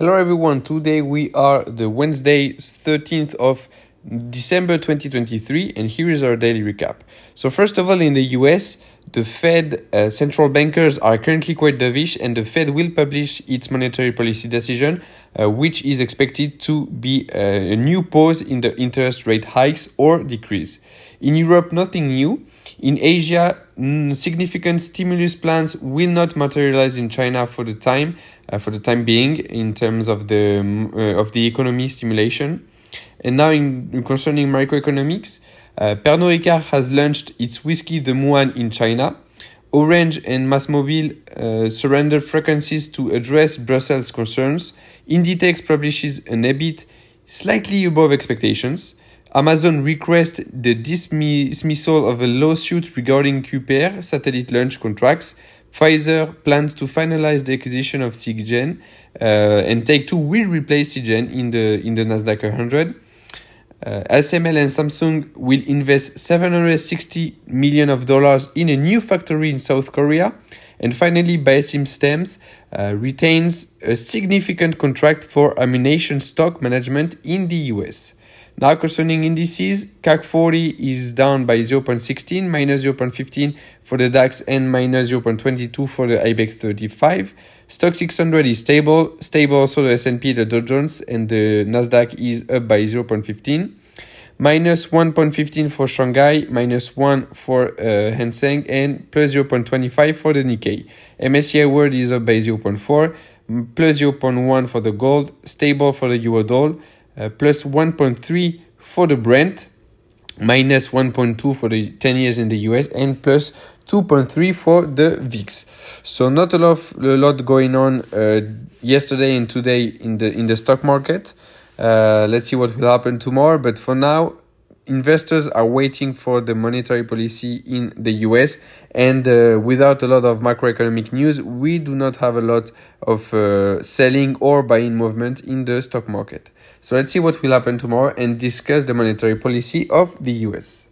Hello everyone, today we are the Wednesday 13th of December 2023 and here is our daily recap. So first of all in the US, the Fed uh, central bankers are currently quite dovish and the Fed will publish its monetary policy decision uh, which is expected to be uh, a new pause in the interest rate hikes or decrease. In Europe nothing new. In Asia, significant stimulus plans will not materialize in China for the time uh, for the time being in terms of the uh, of the economy stimulation. And now, in concerning microeconomics, uh, Pernod Ricard has launched its whiskey the Muan in China. Orange and MásMóvil uh, surrendered frequencies to address Brussels concerns. Inditex publishes an EBIT slightly above expectations. Amazon requests the dismissal of a lawsuit regarding Kuiper satellite launch contracts. Pfizer plans to finalize the acquisition of Seagen, uh, and Take Two will replace Seagen in the in the Nasdaq 100. Uh, and Samsung will invest 760 million of dollars in a new factory in South Korea. And finally, Biosim Stems uh, retains a significant contract for ammunition stock management in the US. Now concerning indices, CAC 40 is down by 0.16, minus 0.15 for the DAX and minus 0.22 for the IBEX 35. Stoxx 600 is stable, stable also the S&P, the Dow Jones and the Nasdaq is up by 0.15. Minus 1.15 for Shanghai, minus 1 for uh, Hang Seng and plus 0.25 for the Nikkei. MSCI World is up by 0.4, plus 0.1 for the gold, stable for the euro dollar plus 1.3 for the Brent, minus 1.2 for the 10 years in the US, and plus 2.3 for the VIX. So not a lot, a lot going on uh, yesterday and today in the in the stock market. Uh, let's see what will happen tomorrow. But for now, investors are waiting for the monetary policy in the US, and uh, without a lot of macroeconomic news, we do not have a lot of uh, selling or buying movement in the stock market. So let's see what will happen tomorrow and discuss the monetary policy of the US.